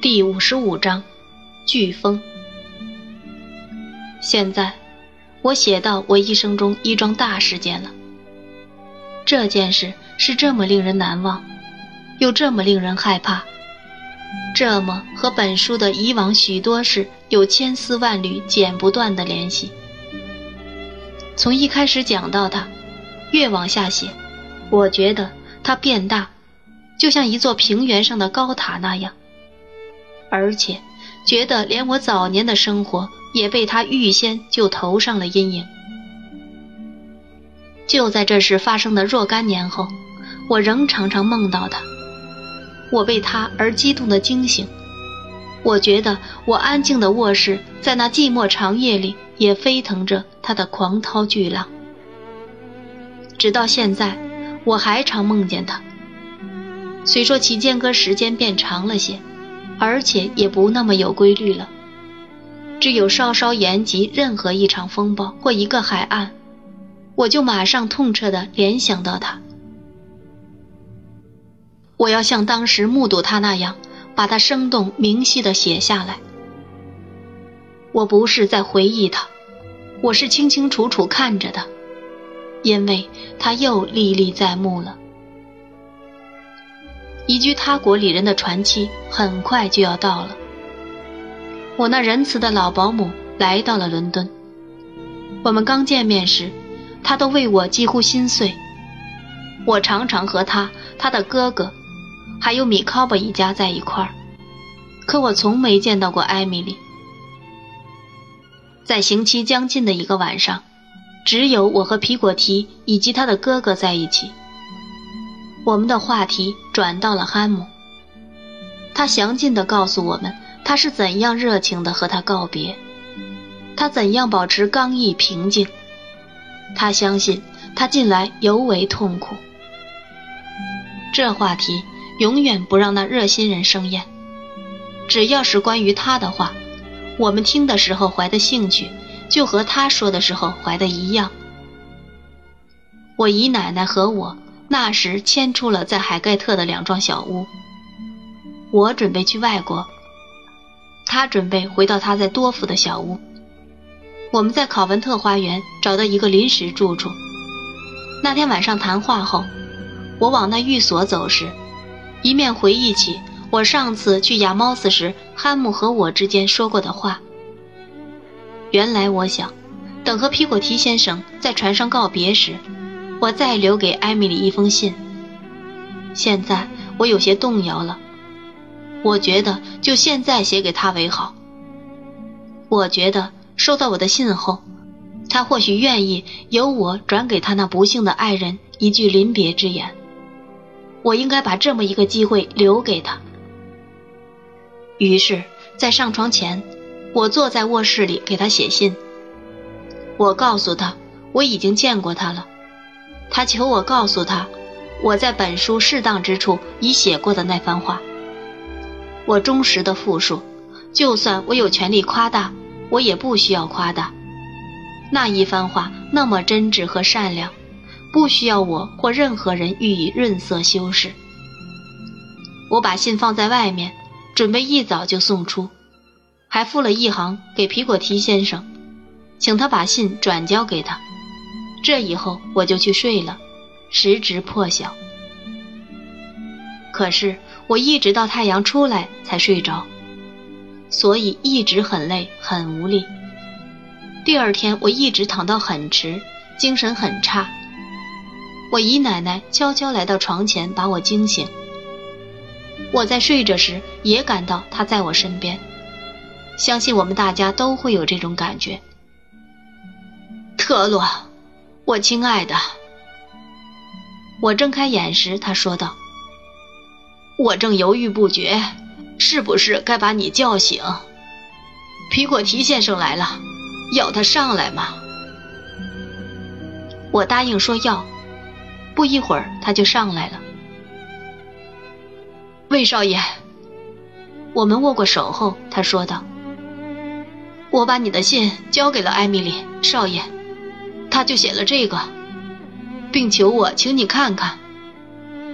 第五十五章，飓风。现在，我写到我一生中一桩大事件了。这件事是这么令人难忘，又这么令人害怕，这么和本书的以往许多事有千丝万缕剪不断的联系。从一开始讲到它，越往下写，我觉得它变大，就像一座平原上的高塔那样。而且，觉得连我早年的生活也被它预先就投上了阴影。就在这事发生的若干年后，我仍常常梦到他。我为他而激动的惊醒。我觉得我安静的卧室在那寂寞长夜里也飞腾着他的狂涛巨浪。直到现在，我还常梦见他。虽说其间隔时间变长了些。而且也不那么有规律了。只有稍稍延及任何一场风暴或一个海岸，我就马上痛彻地联想到他。我要像当时目睹他那样，把它生动明晰地写下来。我不是在回忆他，我是清清楚楚看着他，因为他又历历在目了。移居他国里人的传奇很快就要到了。我那仁慈的老保姆来到了伦敦。我们刚见面时，他都为我几乎心碎。我常常和他、他的哥哥，还有米考伯一家在一块儿，可我从没见到过艾米丽。在刑期将近的一个晚上，只有我和皮果提以及他的哥哥在一起。我们的话题转到了汉姆，他详尽地告诉我们他是怎样热情地和他告别，他怎样保持刚毅平静，他相信他近来尤为痛苦。这话题永远不让那热心人生厌，只要是关于他的话，我们听的时候怀的兴趣就和他说的时候怀的一样。我姨奶奶和我。那时迁出了在海盖特的两幢小屋。我准备去外国，他准备回到他在多福的小屋。我们在考文特花园找到一个临时住处。那天晚上谈话后，我往那寓所走时，一面回忆起我上次去亚猫斯时，汉姆和我之间说过的话。原来我想，等和皮果提先生在船上告别时。我再留给艾米丽一封信。现在我有些动摇了，我觉得就现在写给他为好。我觉得收到我的信后，他或许愿意由我转给他那不幸的爱人一句临别之言。我应该把这么一个机会留给他。于是，在上床前，我坐在卧室里给他写信。我告诉他，我已经见过他了。他求我告诉他，我在本书适当之处已写过的那番话。我忠实的复述，就算我有权利夸大，我也不需要夸大。那一番话那么真挚和善良，不需要我或任何人予以润色修饰。我把信放在外面，准备一早就送出，还附了一行给皮果提先生，请他把信转交给他。这以后我就去睡了，时值破晓。可是我一直到太阳出来才睡着，所以一直很累很无力。第二天我一直躺到很迟，精神很差。我姨奶奶悄悄来到床前把我惊醒。我在睡着时也感到她在我身边，相信我们大家都会有这种感觉。特洛。我亲爱的，我睁开眼时，他说道：“我正犹豫不决，是不是该把你叫醒？皮果提先生来了，要他上来吗？”我答应说要。不一会儿，他就上来了。魏少爷，我们握过手后，他说道：“我把你的信交给了艾米丽，少爷。”他就写了这个。并求我请你看看。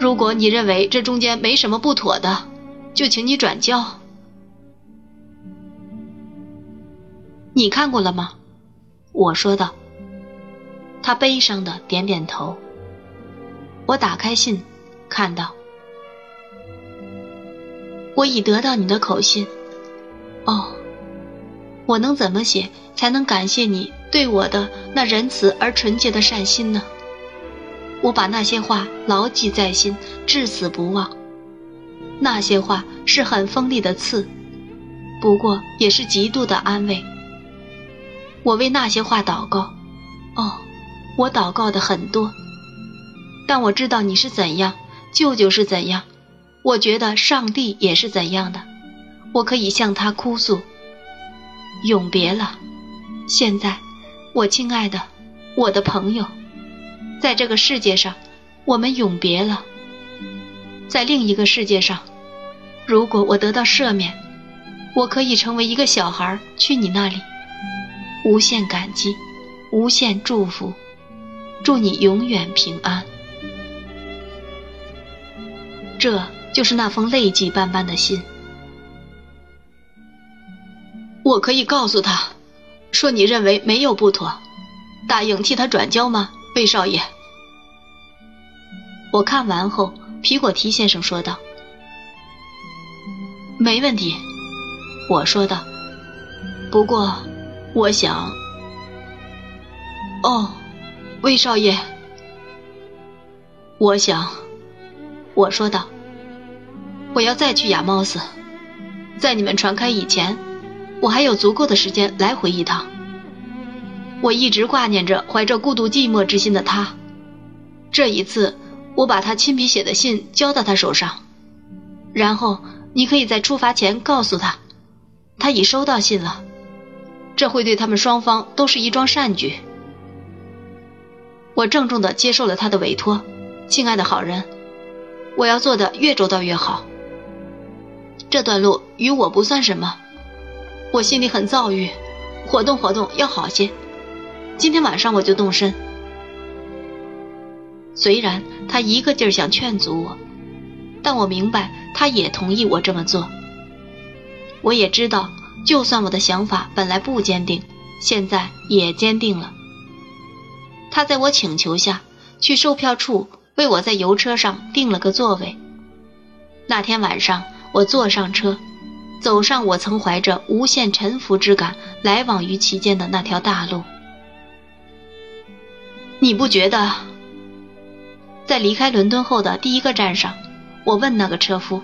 如果你认为这中间没什么不妥的，就请你转交。你看过了吗？我说道。他悲伤的点点头。我打开信，看到。我已得到你的口信。哦，我能怎么写才能感谢你对我的那仁慈而纯洁的善心呢？我把那些话牢记在心，至死不忘。那些话是很锋利的刺，不过也是极度的安慰。我为那些话祷告。哦，我祷告的很多。但我知道你是怎样，舅舅是怎样，我觉得上帝也是怎样的。我可以向他哭诉。永别了，现在，我亲爱的，我的朋友。在这个世界上，我们永别了。在另一个世界上，如果我得到赦免，我可以成为一个小孩去你那里。无限感激，无限祝福，祝你永远平安。这就是那封泪迹斑斑的信。我可以告诉他，说你认为没有不妥，答应替他转交吗？魏少爷，我看完后，皮果提先生说道：“没问题。”我说道：“不过，我想……哦，魏少爷，我想……”我说道：“我要再去亚猫斯，在你们传开以前，我还有足够的时间来回一趟。”我一直挂念着怀着孤独寂寞之心的他，这一次我把他亲笔写的信交到他手上，然后你可以在出发前告诉他，他已收到信了，这会对他们双方都是一桩善举。我郑重地接受了他的委托，亲爱的好人，我要做的越周到越好。这段路与我不算什么，我心里很躁郁，活动活动要好些。今天晚上我就动身。虽然他一个劲儿想劝阻我，但我明白他也同意我这么做。我也知道，就算我的想法本来不坚定，现在也坚定了。他在我请求下去售票处为我在邮车上订了个座位。那天晚上，我坐上车，走上我曾怀着无限沉浮之感来往于其间的那条大路。你不觉得，在离开伦敦后的第一个站上，我问那个车夫：“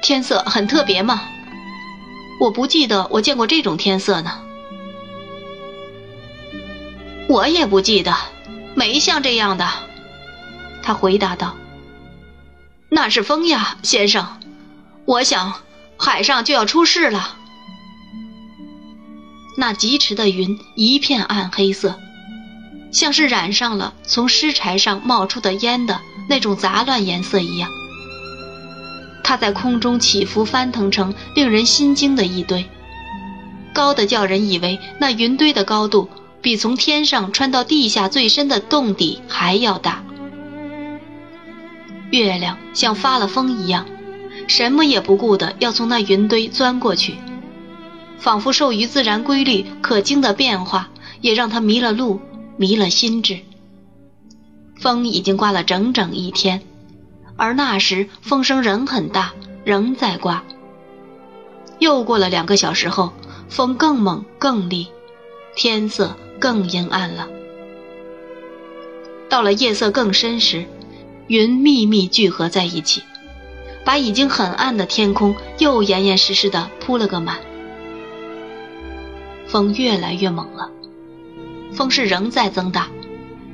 天色很特别吗？”我不记得我见过这种天色呢。我也不记得，没像这样的。他回答道：“那是风呀，先生。我想海上就要出事了。那疾驰的云一片暗黑色。”像是染上了从尸柴上冒出的烟的那种杂乱颜色一样，它在空中起伏翻腾成令人心惊的一堆，高的叫人以为那云堆的高度比从天上穿到地下最深的洞底还要大。月亮像发了疯一样，什么也不顾的要从那云堆钻过去，仿佛受于自然规律可惊的变化，也让他迷了路。迷了心智。风已经刮了整整一天，而那时风声仍很大，仍在刮。又过了两个小时后，风更猛更厉，天色更阴暗了。到了夜色更深时，云密密聚合在一起，把已经很暗的天空又严严实实的铺了个满。风越来越猛了。风势仍在增大，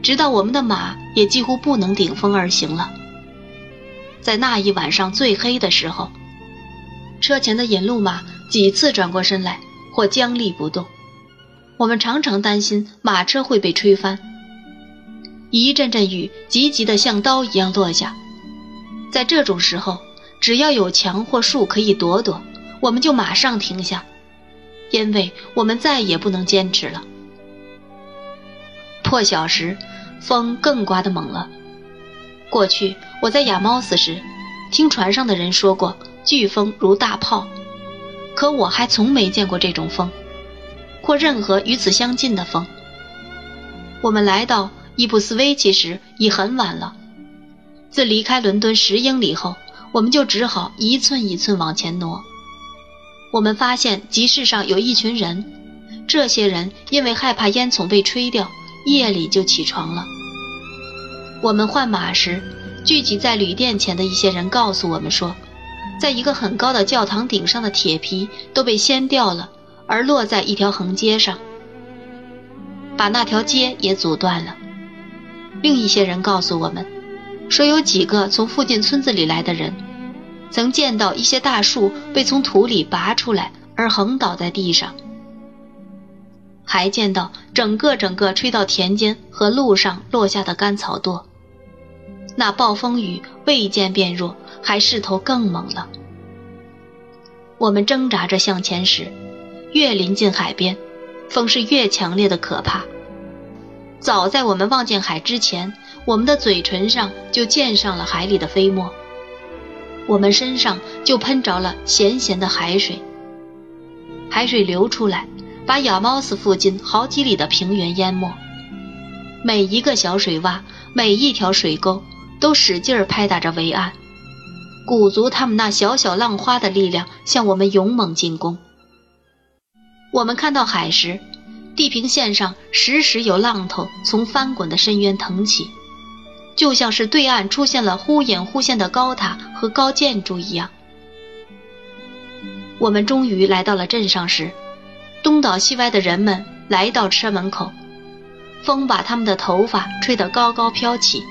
直到我们的马也几乎不能顶风而行了。在那一晚上最黑的时候，车前的引路马几次转过身来或僵立不动，我们常常担心马车会被吹翻。一阵阵雨急急地像刀一样落下，在这种时候，只要有墙或树可以躲躲，我们就马上停下，因为我们再也不能坚持了。破晓时，风更刮得猛了。过去我在亚猫斯时，听船上的人说过飓风如大炮，可我还从没见过这种风，或任何与此相近的风。我们来到伊布斯维奇时已很晚了。自离开伦敦十英里后，我们就只好一寸一寸往前挪。我们发现集市上有一群人，这些人因为害怕烟囱被吹掉，夜里就起床了。我们换马时，聚集在旅店前的一些人告诉我们说，在一个很高的教堂顶上的铁皮都被掀掉了，而落在一条横街上，把那条街也阻断了。另一些人告诉我们，说有几个从附近村子里来的人。曾见到一些大树被从土里拔出来而横倒在地上，还见到整个整个吹到田间和路上落下的干草垛。那暴风雨未见变弱，还势头更猛了。我们挣扎着向前时，越临近海边，风是越强烈的可怕。早在我们望见海之前，我们的嘴唇上就溅上了海里的飞沫。我们身上就喷着了咸咸的海水，海水流出来，把亚猫斯附近好几里的平原淹没。每一个小水洼，每一条水沟，都使劲儿拍打着围岸，鼓足他们那小小浪花的力量，向我们勇猛进攻。我们看到海时，地平线上时时有浪头从翻滚的深渊腾起。就像是对岸出现了忽隐忽现的高塔和高建筑一样。我们终于来到了镇上时，东倒西歪的人们来到车门口，风把他们的头发吹得高高飘起。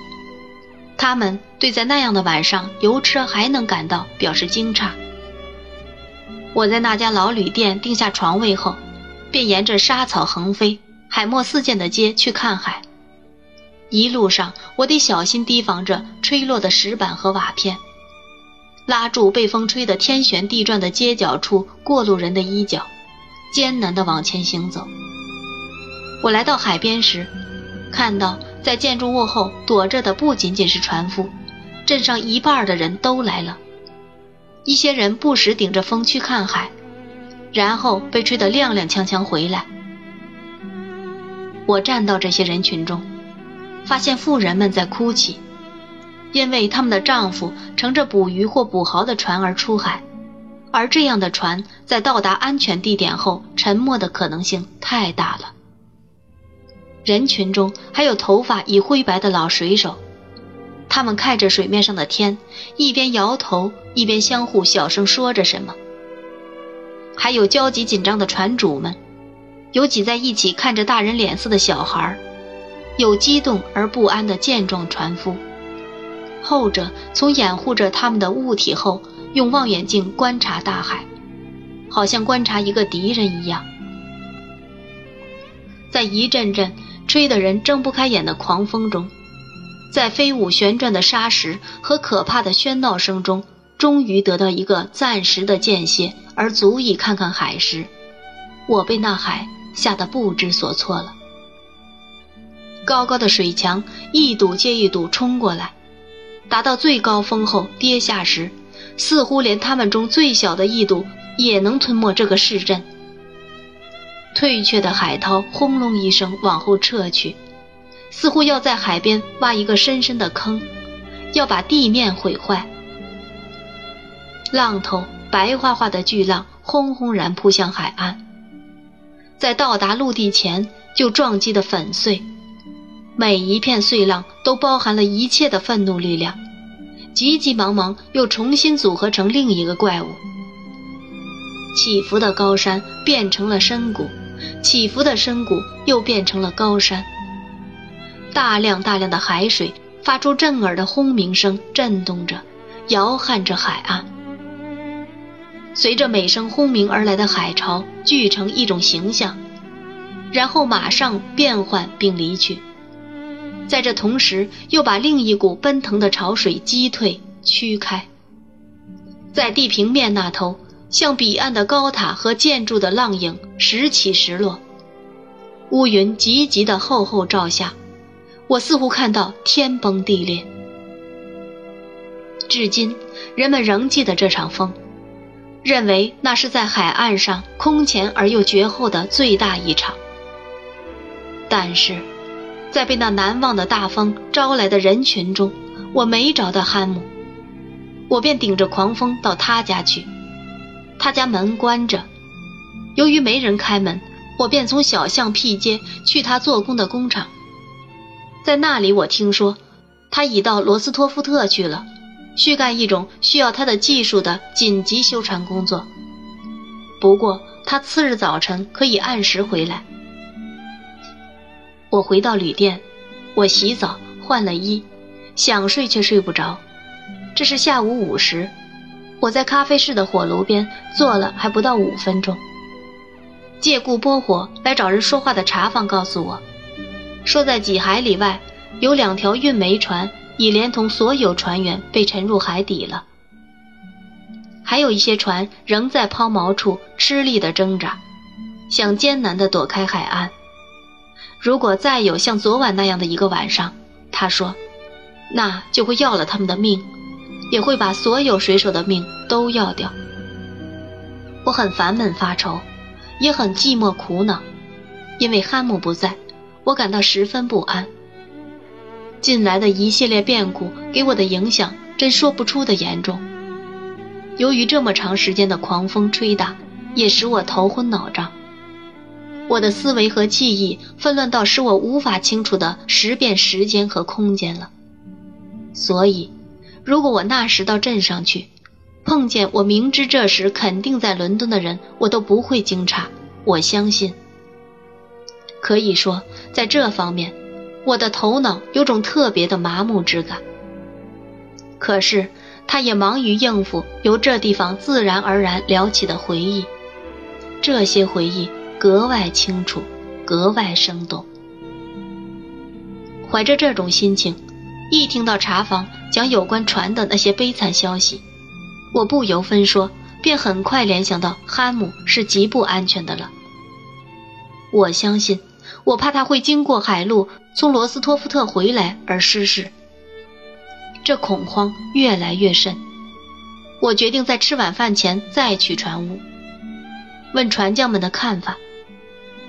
他们对在那样的晚上油车还能赶到表示惊诧。我在那家老旅店订下床位后，便沿着沙草横飞、海墨四溅的街去看海。一路上，我得小心提防着吹落的石板和瓦片，拉住被风吹得天旋地转的街角处过路人的衣角，艰难地往前行走。我来到海边时，看到在建筑物后躲着的不仅仅是船夫，镇上一半的人都来了。一些人不时顶着风去看海，然后被吹得踉踉跄跄回来。我站到这些人群中。发现妇人们在哭泣，因为他们的丈夫乘着捕鱼或捕蚝的船而出海，而这样的船在到达安全地点后沉没的可能性太大了。人群中还有头发已灰白的老水手，他们看着水面上的天，一边摇头一边相互小声说着什么。还有焦急紧张的船主们，有挤在一起看着大人脸色的小孩儿。有激动而不安的健壮船夫，后者从掩护着他们的物体后，用望远镜观察大海，好像观察一个敌人一样。在一阵阵吹得人睁不开眼的狂风中，在飞舞旋转的沙石和可怕的喧闹声中，终于得到一个暂时的间歇，而足以看看海时，我被那海吓得不知所措了。高高的水墙一堵接一堵冲过来，达到最高峰后跌下时，似乎连他们中最小的一堵也能吞没这个市镇。退却的海涛轰隆一声往后撤去，似乎要在海边挖一个深深的坑，要把地面毁坏。浪头白花花的巨浪轰轰然扑向海岸，在到达陆地前就撞击得粉碎。每一片碎浪都包含了一切的愤怒力量，急急忙忙又重新组合成另一个怪物。起伏的高山变成了深谷，起伏的深谷又变成了高山。大量大量的海水发出震耳的轰鸣声，震动着，摇撼着海岸。随着每声轰鸣而来的海潮聚成一种形象，然后马上变换并离去。在这同时，又把另一股奔腾的潮水击退、驱开。在地平面那头，像彼岸的高塔和建筑的浪影时起时落，乌云急急的厚厚罩下，我似乎看到天崩地裂。至今，人们仍记得这场风，认为那是在海岸上空前而又绝后的最大一场。但是，在被那难忘的大风招来的人群中，我没找到汉姆，我便顶着狂风到他家去。他家门关着，由于没人开门，我便从小巷僻街去他做工的工厂。在那里，我听说他已到罗斯托夫特去了。去干一种需要他的技术的紧急修船工作。不过他次日早晨可以按时回来。我回到旅店，我洗澡换了衣，想睡却睡不着。这是下午五时，我在咖啡室的火炉边坐了还不到五分钟。借故拨火来找人说话的茶房告诉我，说在几海里外有两条运煤船。已连同所有船员被沉入海底了，还有一些船仍在抛锚处吃力地挣扎，想艰难地躲开海岸。如果再有像昨晚那样的一个晚上，他说，那就会要了他们的命，也会把所有水手的命都要掉。我很烦闷发愁，也很寂寞苦恼，因为汉姆不在，我感到十分不安。近来的一系列变故给我的影响真说不出的严重。由于这么长时间的狂风吹打，也使我头昏脑胀。我的思维和记忆纷乱到使我无法清楚地识辨时间和空间了。所以，如果我那时到镇上去，碰见我明知这时肯定在伦敦的人，我都不会惊诧。我相信，可以说在这方面。我的头脑有种特别的麻木之感，可是他也忙于应付由这地方自然而然撩起的回忆，这些回忆格外清楚，格外生动。怀着这种心情，一听到茶房讲有关船的那些悲惨消息，我不由分说，便很快联想到哈姆是极不安全的了。我相信。我怕他会经过海路从罗斯托夫特回来而失事，这恐慌越来越甚。我决定在吃晚饭前再去船坞，问船匠们的看法，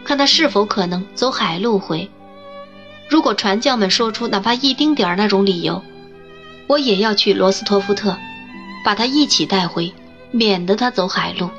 看他是否可能走海路回。如果船匠们说出哪怕一丁点儿那种理由，我也要去罗斯托夫特，把他一起带回，免得他走海路。